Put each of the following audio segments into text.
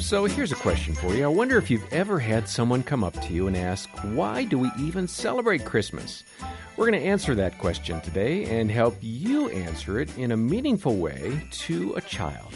So here's a question for you. I wonder if you've ever had someone come up to you and ask, why do we even celebrate Christmas? We're going to answer that question today and help you answer it in a meaningful way to a child.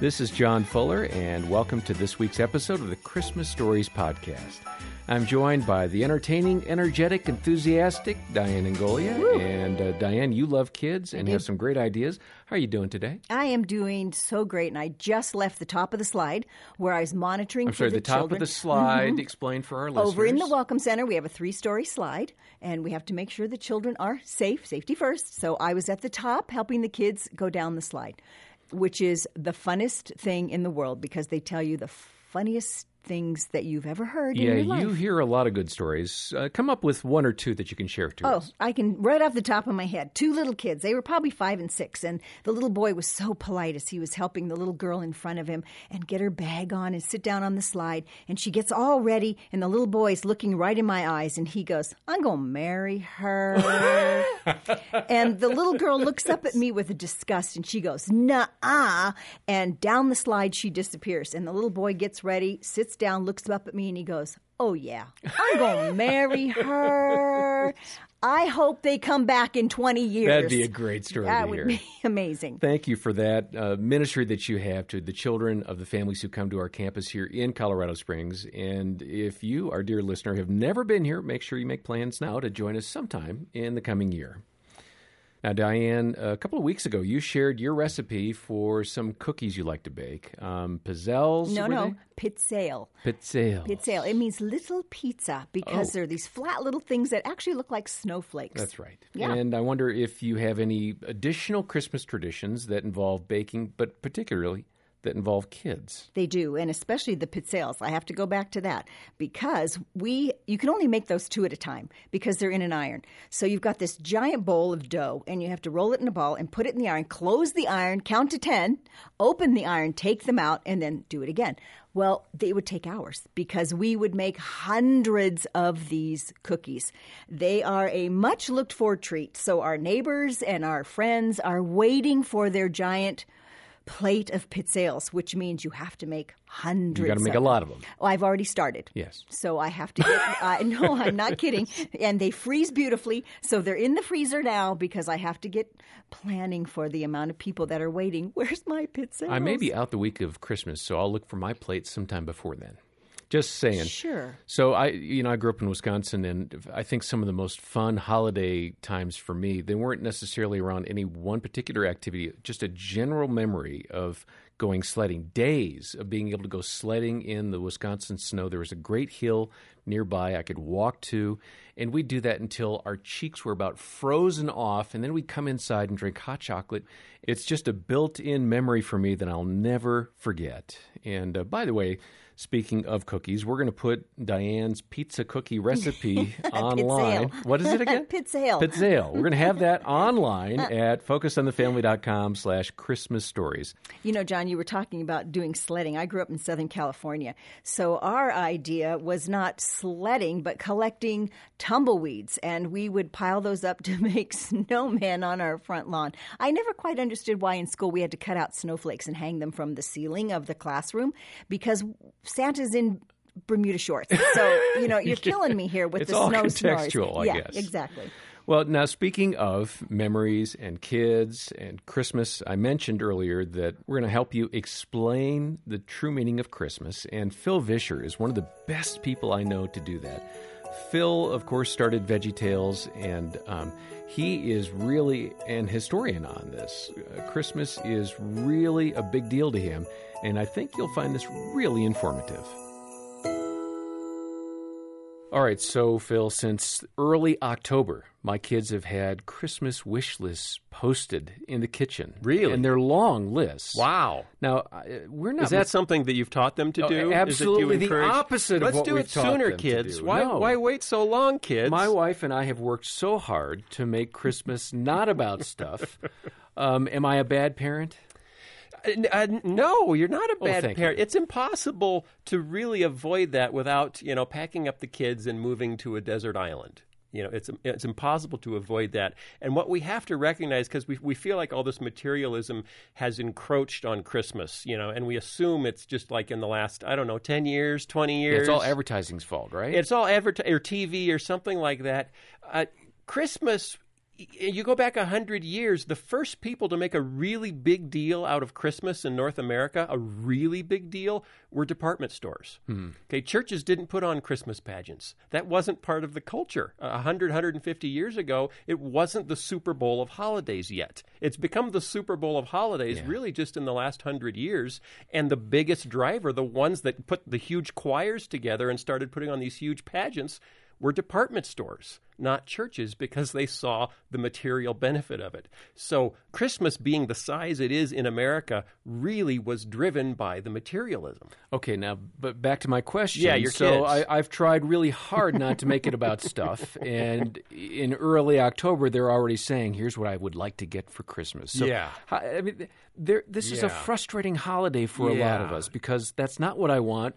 This is John Fuller, and welcome to this week's episode of the Christmas Stories Podcast. I'm joined by the entertaining, energetic, enthusiastic Diane Angolia. Woo. And uh, Diane, you love kids and have some great ideas. How are you doing today? I am doing so great, and I just left the top of the slide where I was monitoring I'm for sorry, the, the, top children. of the slide, explain for our listeners. Over in the Welcome Center, we have a three story slide, and we have to make sure the children are safe, safety first. So I was at the top helping the kids go down the slide, which is the funnest thing in the world because they tell you the funniest things that you've ever heard Yeah, in your life. you hear a lot of good stories. Uh, come up with one or two that you can share to Oh, us. I can right off the top of my head. Two little kids. They were probably five and six, and the little boy was so polite as he was helping the little girl in front of him and get her bag on and sit down on the slide. And she gets all ready, and the little boy's looking right in my eyes, and he goes, "I'm gonna marry her." and the little girl looks up at me with disgust, and she goes, "Nah," and down the slide she disappears. And the little boy gets ready, sits down, looks up at me, and he goes, "Oh yeah, I'm gonna marry her." I hope they come back in 20 years. That'd be a great story That to would hear. be amazing. Thank you for that uh, ministry that you have to the children of the families who come to our campus here in Colorado Springs. And if you, our dear listener, have never been here, make sure you make plans now to join us sometime in the coming year. Now, Diane, a couple of weeks ago, you shared your recipe for some cookies you like to bake. Um, pizzelles? No, no, pizzale. they? Pizzelles. Pizzale. It means little pizza because Oh. they're these flat little things that actually look like snowflakes. That's right. Yeah. And I wonder if you have any additional Christmas traditions that involve baking, but particularly that involve kids. They do, and especially the pizzelles. I have to go back to that because we you can only make those two at a time because they're in an iron. So you've got this giant bowl of dough and you have to roll it in a ball and put it in the iron, close the iron, count to 10, open the iron, take them out and then do it again. Well, they would take hours because we would make hundreds of these cookies. They are a much looked for treat. So our neighbors and our friends are waiting for their giant plate of pizzelles, which means you have to make hundreds. You got to make a of lot of them. Oh, I've already started. Yes. So I have to get. uh, no, I'm not kidding. And they freeze beautifully. So they're in the freezer now because I have to get planning for the amount of people that are waiting. Where's my pizzelles? I may be out the week of Christmas, so I'll look for my plate sometime before then. Just saying. Sure. So I, you know, I grew up in Wisconsin, and I think some of the most fun holiday times for me, they weren't necessarily around any one particular activity. Just a general memory of going sledding, days of being able to go sledding in the Wisconsin snow. There was a great hill nearby I could walk to, and we'd do that until our cheeks were about frozen off, and then we'd come inside and drink hot chocolate. It's just a built-in memory for me that I'll never forget. And uh, by the way. Speaking of cookies, we're going to put Diane's pizza cookie recipe online. What is it again? Pizzale. Pizzale. We're going to have that online at focusonthefamily.com slash Christmas stories. You know, John, you were talking about doing sledding. I grew up in Southern California. So our idea was not sledding, but collecting tumbleweeds. And we would pile those up to make snowmen on our front lawn. I never quite understood why in school we had to cut out snowflakes and hang them from the ceiling of the classroom because Santa's in Bermuda shorts. So, you know, you're killing me here with It's the all snow contextual, snores. I yeah, guess. exactly. Well, now speaking of memories and kids and Christmas, I mentioned earlier that we're going to help you explain the true meaning of Christmas. And Phil Vischer is one of the best people I know to do that. Phil, of course, started Veggie Tales, and um, he is really an historian on this. Uh, Christmas is really a big deal to him, and I think you'll find this really informative. All right, so Phil, since early October, my kids have had Christmas wish lists posted in the kitchen. Really? And they're long lists. Wow. Now, uh, we're not. Is that something that you've taught them to Oh, do? Is it you absolutely the opposite of Let's what do we've it taught sooner, them to kids. do. Why, No. why wait so long, kids? My wife and I have worked so hard to make Christmas not about stuff. Um, am I a bad parent? Uh, no, you're not a Oh, bad thank parent. you. It's impossible to really avoid that without, you know, packing up the kids and moving to a desert island. You know, it's it's impossible to avoid that. And what we have to recognize, because we we feel like all this materialism has encroached on Christmas, you know, and we assume it's just like in the last I don't know ten years, twenty years. It's all advertising's fault, right? It's all advert or TV or something like that. Uh, Christmas. You go back a hundred years. The first people to make a really big deal out of Christmas in North America, a really big deal, were department stores. Hmm. Okay, churches didn't put on Christmas pageants. That wasn't part of the culture. A hundred, hundred and fifty years ago, it wasn't the Super Bowl of holidays yet. It's become the Super Bowl of holidays really just in the last hundred years. And the biggest driver, the ones that put the huge choirs together and started putting on these huge pageants, were department stores, not churches, because they saw the material benefit of it. So, Christmas being the size it is in America really was driven by the materialism. Okay, now, but back to my question. Yeah, your so kids. I, I've tried really hard not to make it about stuff, and in early October, they're already saying, "Here's what I would like to get for Christmas." So, Yeah. I mean, there, this is a frustrating holiday for a lot of us because that's not what I want,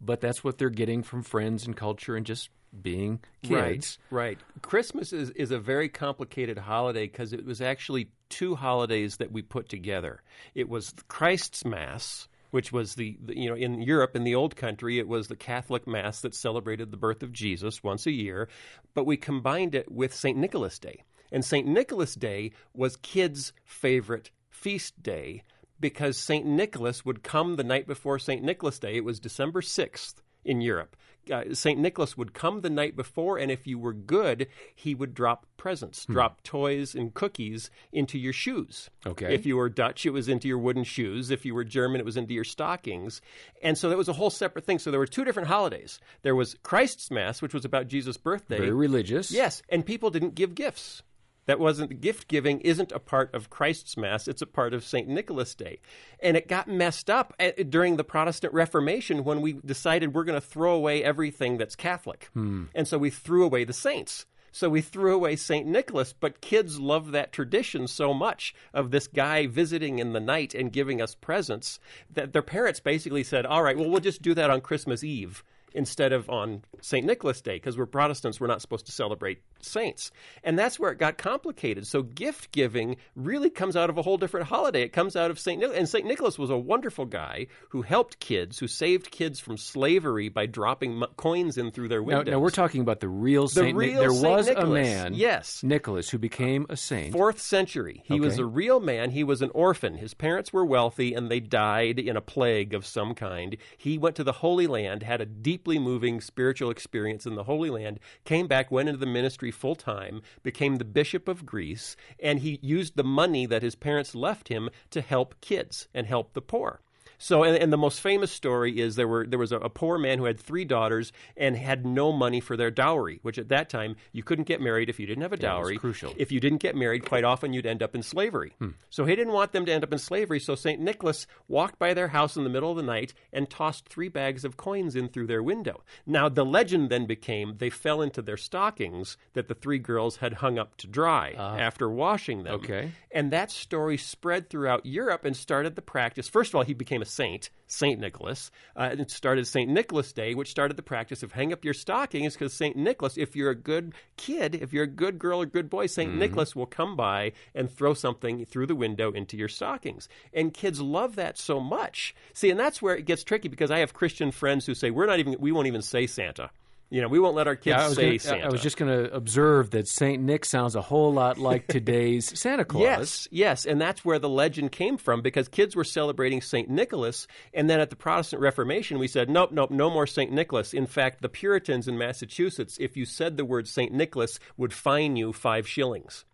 but that's what they're getting from friends and culture and just being kids. Right, right. Christmas is, is a very complicated holiday because it was actually two holidays that we put together. It was Christ's Mass, which was the, the you know in Europe in the old country it was the Catholic Mass that celebrated the birth of Jesus once a year, but we combined it with St. Nicholas Day. And St. Nicholas Day was kids' favorite feast day because St. Nicholas would come the night before St. Nicholas Day. It was December 6th in Europe. Uh, St. Nicholas would come the night before, and if you were good, he would drop presents, drop toys and cookies into your shoes. Okay. If you were Dutch, it was into your wooden shoes. If you were German, it was into your stockings. And so that was a whole separate thing. So there were two different holidays. There was Christ's Mass, which was about Jesus' birthday. Very religious. Yes, and people didn't give gifts. That wasn't gift giving isn't a part of Christ's Mass, it's a part of St. Nicholas Day. And it got messed up at, during the Protestant Reformation when we decided we're going to throw away everything that's Catholic. Hmm. And so we threw away the saints. So we threw away St. Nicholas, but kids love that tradition so much of this guy visiting in the night and giving us presents that their parents basically said, All right, well, we'll just do that on Christmas Eve instead of on St. Nicholas Day because we're Protestants, we're not supposed to celebrate saints. And that's where it got complicated. So gift giving really comes out of a whole different holiday. It comes out of St. Nicholas. And St. Nicholas was a wonderful guy who helped kids, who saved kids from slavery by dropping m- coins in through their Now, windows. now we're talking about the real Saint. Nic- real there Saint was Nicholas. a man, Yes. Nicholas, who became a saint. Fourth century. He was a real man. He was an orphan. His parents were wealthy and they died in a plague of some kind. He went to the Holy Land, had a deeply moving spiritual experience in the Holy Land, came back, went into the ministry full time, became the Bishop of Greece, and he used the money that his parents left him to help kids and help the poor. So, and, and the most famous story is there were there was a, a poor man who had three daughters and had no money for their dowry, which at that time you couldn't get married if you didn't have a dowry. crucial. If you didn't get married, quite often you'd end up in slavery. Hmm. So he didn't want them to end up in slavery. So St. Nicholas walked by their house in the middle of the night and tossed three bags of coins in through their window. Now, the legend then became they fell into their stockings that the three girls had hung up to dry ah. after washing them. Okay. And that story spread throughout Europe and started the practice. First of all, he became a saint, Saint Nicholas. Uh, and it started Saint Nicholas Day, which started the practice of hang up your stockings because Saint Nicholas, if you're a good kid, if you're a good girl or good boy, Saint Nicholas will come by and throw something through the window into your stockings. And kids love that so much. See, and that's where it gets tricky because I have Christian friends who say we're not even we won't even say Santa. You know, we won't let our kids Yeah, say gonna, Santa. I was just going to observe that Saint Nick sounds a whole lot like today's Santa Claus. Yes, yes, and that's where the legend came from because kids were celebrating St. Nicholas, and then at the Protestant Reformation, we said, nope, nope, no more St. Nicholas. In fact, the Puritans in Massachusetts, if you said the word St. Nicholas, would fine you five shillings.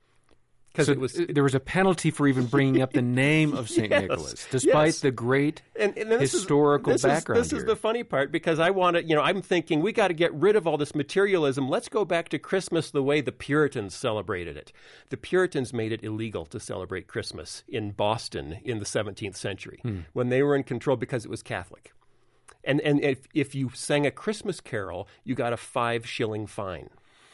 Because So it was. there was a penalty for even bringing up the name of Saint Yes, Nicholas, despite yes. the great and, and historical is, this background. Is, this is the funny part because I want to, you know, I'm thinking we got to get rid of all this materialism. Let's go back to Christmas the way the Puritans celebrated it. The Puritans made it illegal to celebrate Christmas in Boston in the 17th century Hmm. when they were in control because it was Catholic. And, and if, if you sang a Christmas carol, you got a five shilling fine.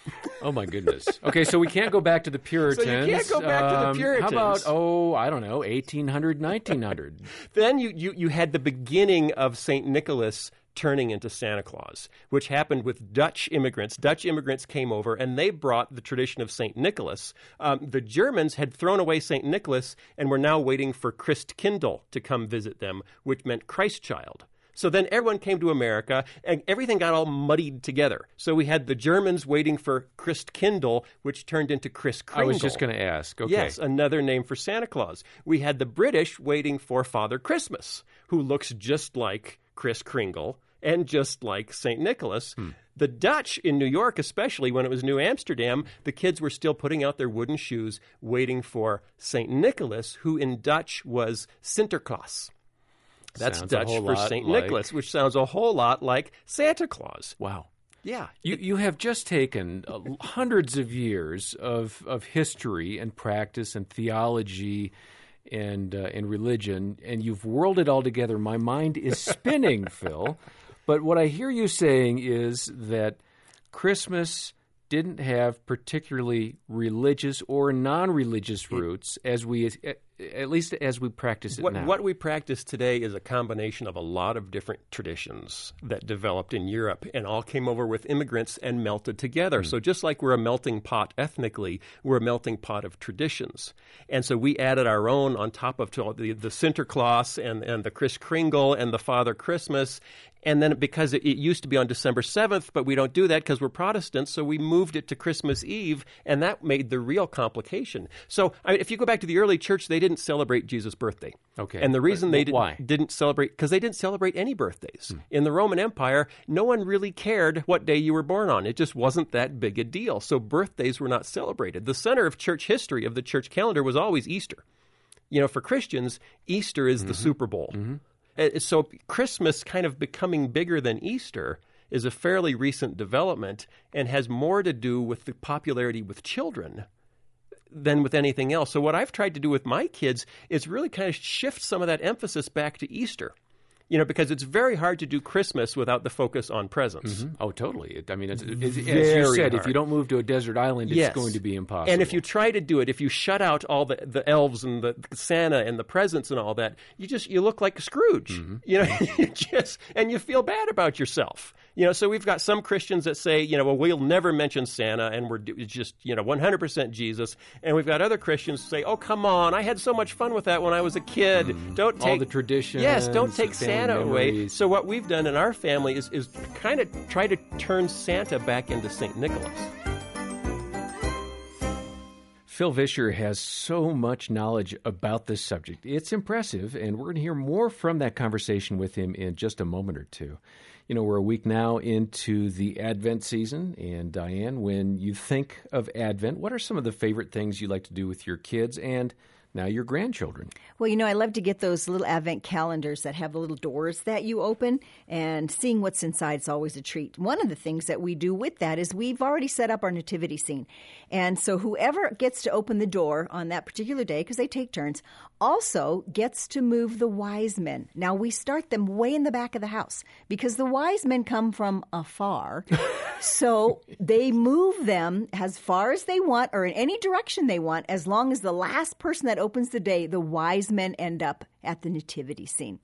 Oh my goodness. Okay, so we can't go back to the Puritans. So you can't go back to the Um, Puritans. How about oh, I don't know, 1800, 1900. Then you, you, you had the beginning of St. Nicholas turning into Santa Claus, which happened with Dutch immigrants. Dutch immigrants came over and they brought the tradition of St. Nicholas. Um, the Germans had thrown away St. Nicholas and were now waiting for Christkindl to come visit them, which meant Christ child. So then everyone came to America and everything got all muddied together. So we had the Germans waiting for Christkindl, which turned into Kris Kringle. I was just going to ask. Okay. Yes, another name for Santa Claus. We had the British waiting for Father Christmas, who looks just like Kris Kringle and just like St. Nicholas. Hmm. The Dutch in New York, especially when it was New Amsterdam, the kids were still putting out their wooden shoes waiting for St. Nicholas, who in Dutch was Sinterklaas. That's Sounds Dutch for St. like- Nicholas, which sounds a whole lot like Santa Claus. Wow. Yeah. You, you have just taken uh, hundreds of years of, of history and practice and theology and, uh, and religion, and you've whirled it all together. My mind is spinning, Phil. But what I hear you saying is that Christmas didn't have particularly religious or non religious roots as we, at, least as we practice it What, now. what we practice today is a combination of a lot of different traditions that developed in Europe and all came over with immigrants and melted together. Mm. So, just like we're a melting pot ethnically, we're a melting pot of traditions. And so, we added our own on top of to- the, the Sinterklaas and, and the Kris Kringle and the Father Christmas. And then because it, used to be on December 7th, but we don't do that because we're Protestants, so we moved it to Christmas Eve, and that made the real complication. So I if you go back to the early church, they didn't celebrate Jesus' birthday. Okay. And the reason they didn't, why? didn't celebrate, because they didn't celebrate any birthdays. Hmm. In the Roman Empire, no one really cared what day you were born on. It just wasn't that big a deal. So birthdays were not celebrated. The center of church history, of the church calendar, was always Easter. You know, for Christians, Easter is Mm-hmm. the Super Bowl. Uh, So Christmas kind of becoming bigger than Easter is a fairly recent development and has more to do with the popularity with children than with anything else. So what I've tried to do with my kids is really kind of shift some of that emphasis back to Easter. You know, because it's very hard to do Christmas without the focus on presents. Oh, totally. It, I mean, it's, it's, as you said, if you don't move to a desert island, it's going to be impossible. And if you try to do it, if you shut out all the, the elves and the Santa and the presents and all that, you just you look like Scrooge. Mm-hmm. You know, you just and you feel bad about yourself. You know, so we've got some Christians that say, you know, well, we'll never mention Santa and we're just you know 100% Jesus, and we've got other Christians say, oh come on, I had so much fun with that when I was a kid. Don't Mm-hmm. All take the traditions, Yes, don't take Santa away. So what we've done in our family is is kind of try to turn Santa back into Saint Nicholas. Phil Vischer has so much knowledge about this subject. It's impressive, and we're going to hear more from that conversation with him in just a moment or two. You know, we're a week now into the Advent season, and Diane, when you think of Advent, what are some of the favorite things you like to do with your kids? And now your grandchildren? Well, you know, I love to get those little advent calendars that have the little doors that you open, and seeing what's inside is always a treat. One of the things that we do with that is we've already set up our nativity scene. And so whoever gets to open the door on that particular day, because they take turns, also gets to move the wise men. Now, we start them way in the back of the house because the wise men come from afar. so they move them as far as they want or in any direction they want, as long as the last person that opens the day, the wise men end up at the nativity scene.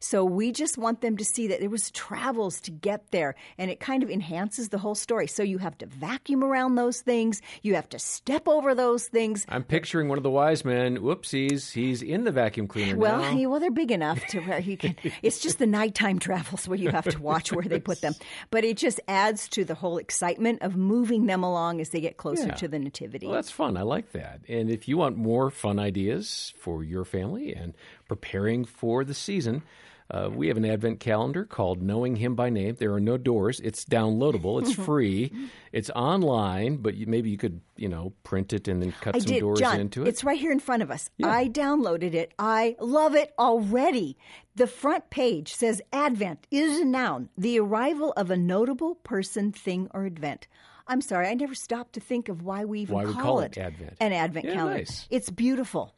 So we just want them to see that there was travels to get there and it kind of enhances the whole story. So you have to vacuum around those things, you have to step over those things. I'm picturing one of the wise men. Whoopsies, he's in the vacuum cleaner Well, now. he- well, they're big enough to where you can. It's just the nighttime travels where you have to watch where they put them. But it just adds to the whole excitement of moving them along as they get closer Yeah. to the nativity. Well, that's fun. I like that. And if you want more fun ideas for your family and preparing for the season, uh, we have an advent calendar called Knowing Him by Name. There are no doors. It's downloadable. It's free. It's online, but you, maybe you could, you know, print it and then cut I some did, doors John. into it. It's right here in front of us. I downloaded it. I love it already. The front page says Advent is a noun, the arrival of a notable person, thing, or event. I'm sorry, I never stopped to think of why we even Why we call, call it Advent. an Advent Yeah, calendar. nice. It's beautiful.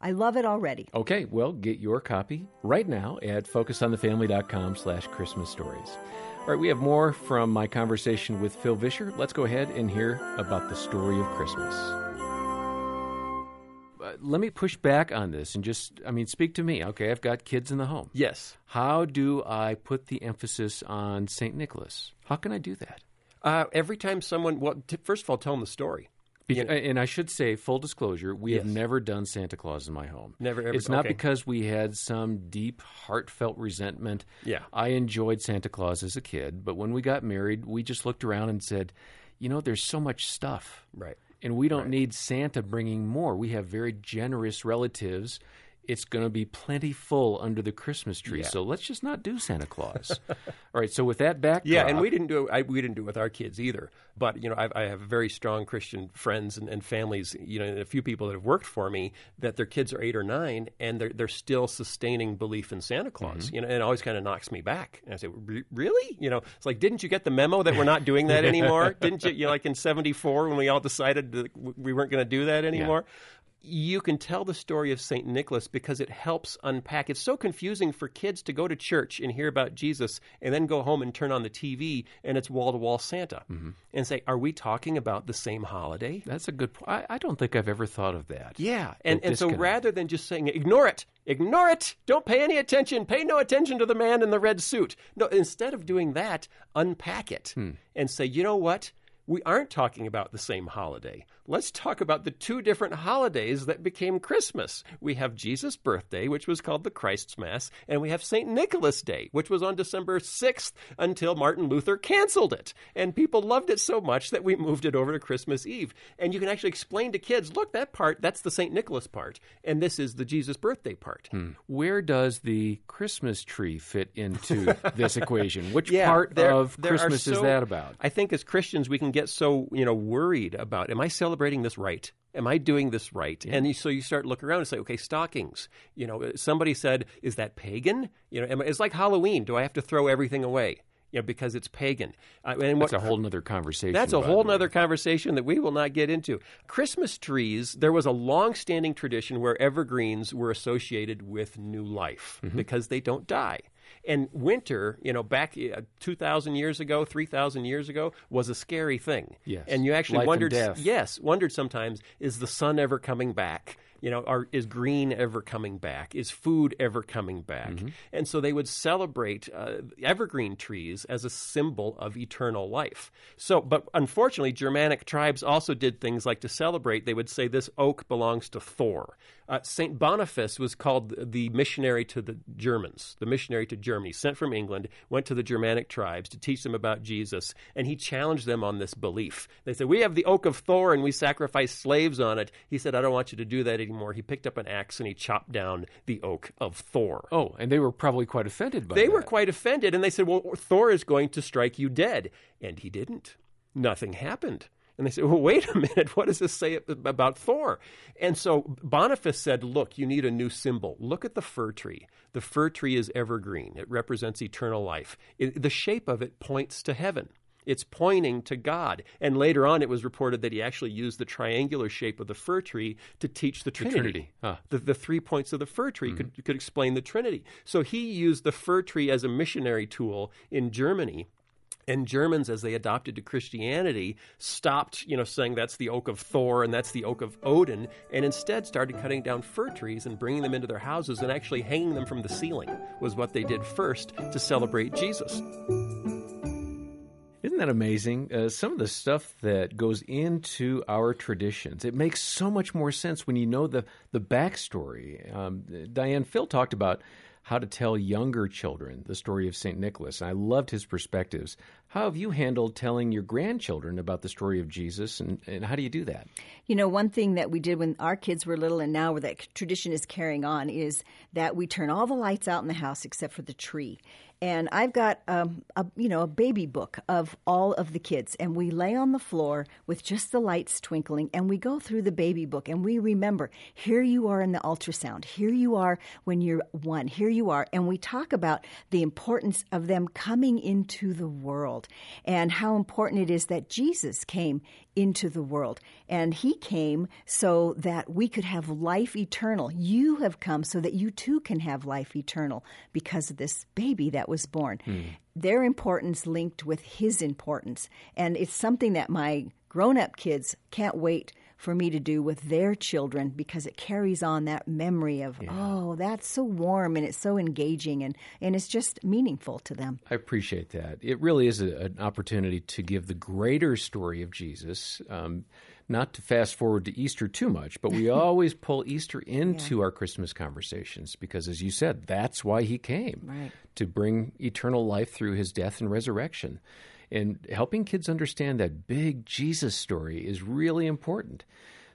I love it already. Okay, well, get your copy right now at focusonthefamily.com slash Christmas stories. All right, we have more from my conversation with Phil Vischer. Let's go ahead and hear about the story of Christmas. Uh, let me push back on this and just, I mean, speak to me. Okay, I've got kids in the home. Yes. How do I put the emphasis on St. Nicholas? How can I do that? Uh, every time someone, well, t- first of all, tell them the story. Beca- And I should say, full disclosure, we have never done Santa Claus in my home. Never ever- It's not okay. because we had some deep, heartfelt resentment. Yeah. I enjoyed Santa Claus as a kid, but when we got married, we just looked around and said, you know, there's so much stuff. Right. And we don't need Santa bringing more. We have very generous relatives. It's going to be plenty full under the Christmas tree. Yeah. So let's just not do Santa Claus. All right. So with that backdrop, Yeah, and we didn't do it. I, we didn't do it with our kids either. But you know, I, I have very strong Christian friends and, and families. You know, and a few people that have worked for me that their kids are eight or nine, and they're they're still sustaining belief in Santa Claus. Mm-hmm. You know, and it always kind of knocks me back. And I say, really? You know, it's like, didn't you get the memo that we're not doing that anymore? didn't you? You know, like in '74 when we all decided that we weren't going to do that anymore you can tell the story of St. Nicholas because it helps unpack. It's so confusing for kids to go to church and hear about Jesus and then go home and turn on the TV and it's wall to wall Santa mm-hmm. and say, Are we talking about the same holiday? that's a good point. I, I don't think I've ever thought of that. Yeah. And, and so rather than just saying, Ignore it, ignore it, don't pay any attention, pay no attention to the man in the red suit. No, instead of doing that, unpack it hmm. and say, You know what? We aren't talking about the same holiday. Let's talk about the two different holidays that became Christmas. We have Jesus' birthday, which was called the Christ's Mass, and we have St. Nicholas Day, which was on December 6th until Martin Luther canceled it. And people loved it so much that we moved it over to Christmas Eve. And you can actually explain to kids look, that part, that's the St. Nicholas part, and this is the Jesus' birthday part. Hmm. Where does the Christmas tree fit into this equation? Which Yeah, part there- of there Christmas is that about? I think as Christians we can get so you know worried about am I celebrating this right? Am I doing this right? And you, so you start looking around and say, okay, stockings. You know, somebody said, is that pagan? You know, it's like Halloween. Do I have to throw everything away? You know, because it's pagan. Uh, and That's a whole other conversation. that's a whole the other conversation that we will not get into. Christmas trees, there was a long standing tradition where evergreens were associated with new life Mm-hmm. because they don't die. And winter, you know, back uh, 2,000 years ago, 3,000 years ago, was a scary thing. Yes. And you actually Life wondered, yes, wondered sometimes, is the sun ever coming back? You know, are, is green ever coming back? Is food ever coming back? Mm-hmm. And so they would celebrate uh, evergreen trees as a symbol of eternal life. So, but unfortunately, Germanic tribes also did things like to celebrate. They would say this oak belongs to Thor. Uh, Saint Boniface was called the missionary to the Germans, the missionary to Germany, sent from England, went to the Germanic tribes to teach them about Jesus, and he challenged them on this belief. They said, "We have the oak of Thor, and we sacrifice slaves on it." He said, "I don't want you to do that anymore." He picked up an axe and he chopped down the oak of Thor. Oh, and they were probably quite offended by They that. They were quite offended, and they said, "Well, Thor is going to strike you dead," and he didn't. Nothing happened. And they said, "Well, wait a minute. What does this say about Thor?" And so Boniface said, "Look, you need a new symbol. Look at the fir tree. The fir tree is evergreen. It represents eternal life. It, the shape of it points to heaven." It's pointing to God. And later on, it was reported that he actually used the triangular shape of the fir tree to teach the Trinity. Trinity. Ah. The, the three points of the fir tree could, could explain the Trinity. So he used the fir tree as a missionary tool in Germany. And Germans, as they adopted to Christianity, stopped, you know, saying that's the oak of Thor and that's the oak of Odin, and instead started cutting down fir trees and bringing them into their houses and actually hanging them from the ceiling was what they did first to celebrate Jesus. Isn't that amazing? Uh, some of the stuff that goes into our traditions, it makes so much more sense when you know the the backstory. Um, Diane Phil talked about how to tell younger children the story of Saint Nicholas. And I loved his perspectives. How have you handled telling your grandchildren about the story of Jesus, and, and how do you do that? You know, one thing that we did when our kids were little, and now that tradition is carrying on, is that we turn all the lights out in the house except for the tree. And I've got um, a you know a baby book of all of the kids, and we lay on the floor with just the lights twinkling, and we go through the baby book, and we remember here you are in the ultrasound, here you are when you're one, here you are, and we talk about the importance of them coming into the world and how important it is that Jesus came into the world. And he came so that we could have life eternal. You have come so that you too can have life eternal because of this baby that was born. Hmm. Their importance linked with his importance. And it's something that my grown up kids can't wait for me to do with their children because it carries on that memory of yeah. oh that's so warm and it's so engaging and, and it's just meaningful to them i appreciate that it really is a, an opportunity to give the greater story of jesus um, not to fast forward to Easter too much, but we always pull Easter into yeah. our Christmas conversations because, as you said, that's why he came right. to bring eternal life through his death and resurrection. And helping kids understand that big Jesus story is really important.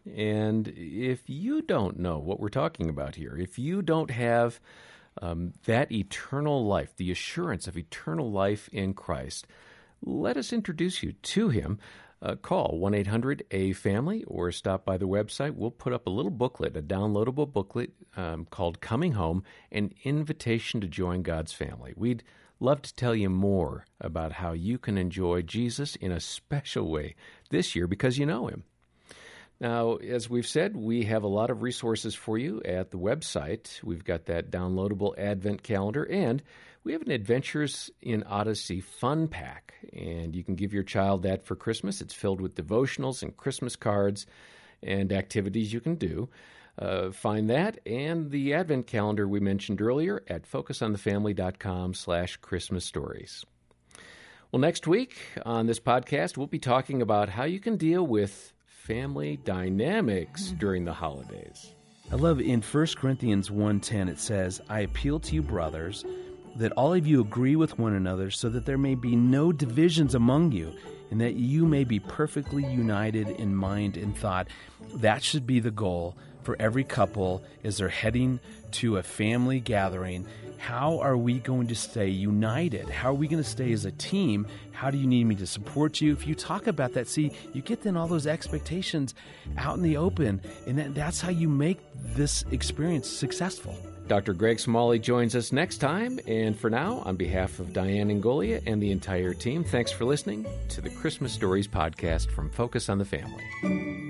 And if you don't know what we're talking about here, if you don't have um, that eternal life, the assurance of eternal life in Christ, let us introduce you to him. Uh, call 1 800 A Family or stop by the website. We'll put up a little booklet, a downloadable booklet um, called Coming Home An Invitation to Join God's Family. We'd love to tell you more about how you can enjoy Jesus in a special way this year because you know him. Now, as we've said, we have a lot of resources for you at the website. We've got that downloadable Advent calendar, and we have an Adventures in Odyssey fun pack. And you can give your child that for Christmas. It's filled with devotionals and Christmas cards and activities you can do. Uh, find that and the Advent calendar we mentioned earlier at focusonthefamily.com slash Christmas stories. Well, next week on this podcast, we'll be talking about how you can deal with family dynamics during the holidays. I love in 1 Corinthians 1:10 it says, "I appeal to you brothers that all of you agree with one another so that there may be no divisions among you and that you may be perfectly united in mind and thought." That should be the goal for every couple as they're heading to a family gathering. How are we going to stay united? How are we going to stay as a team? How do you need me to support you? If you talk about that, see, you get then all those expectations out in the open, and that, that's how you make this experience successful. Dr. Greg Smalley joins us next time. And for now, on behalf of Diane Ngolia and the entire team, thanks for listening to the Christmas Stories podcast from Focus on the Family.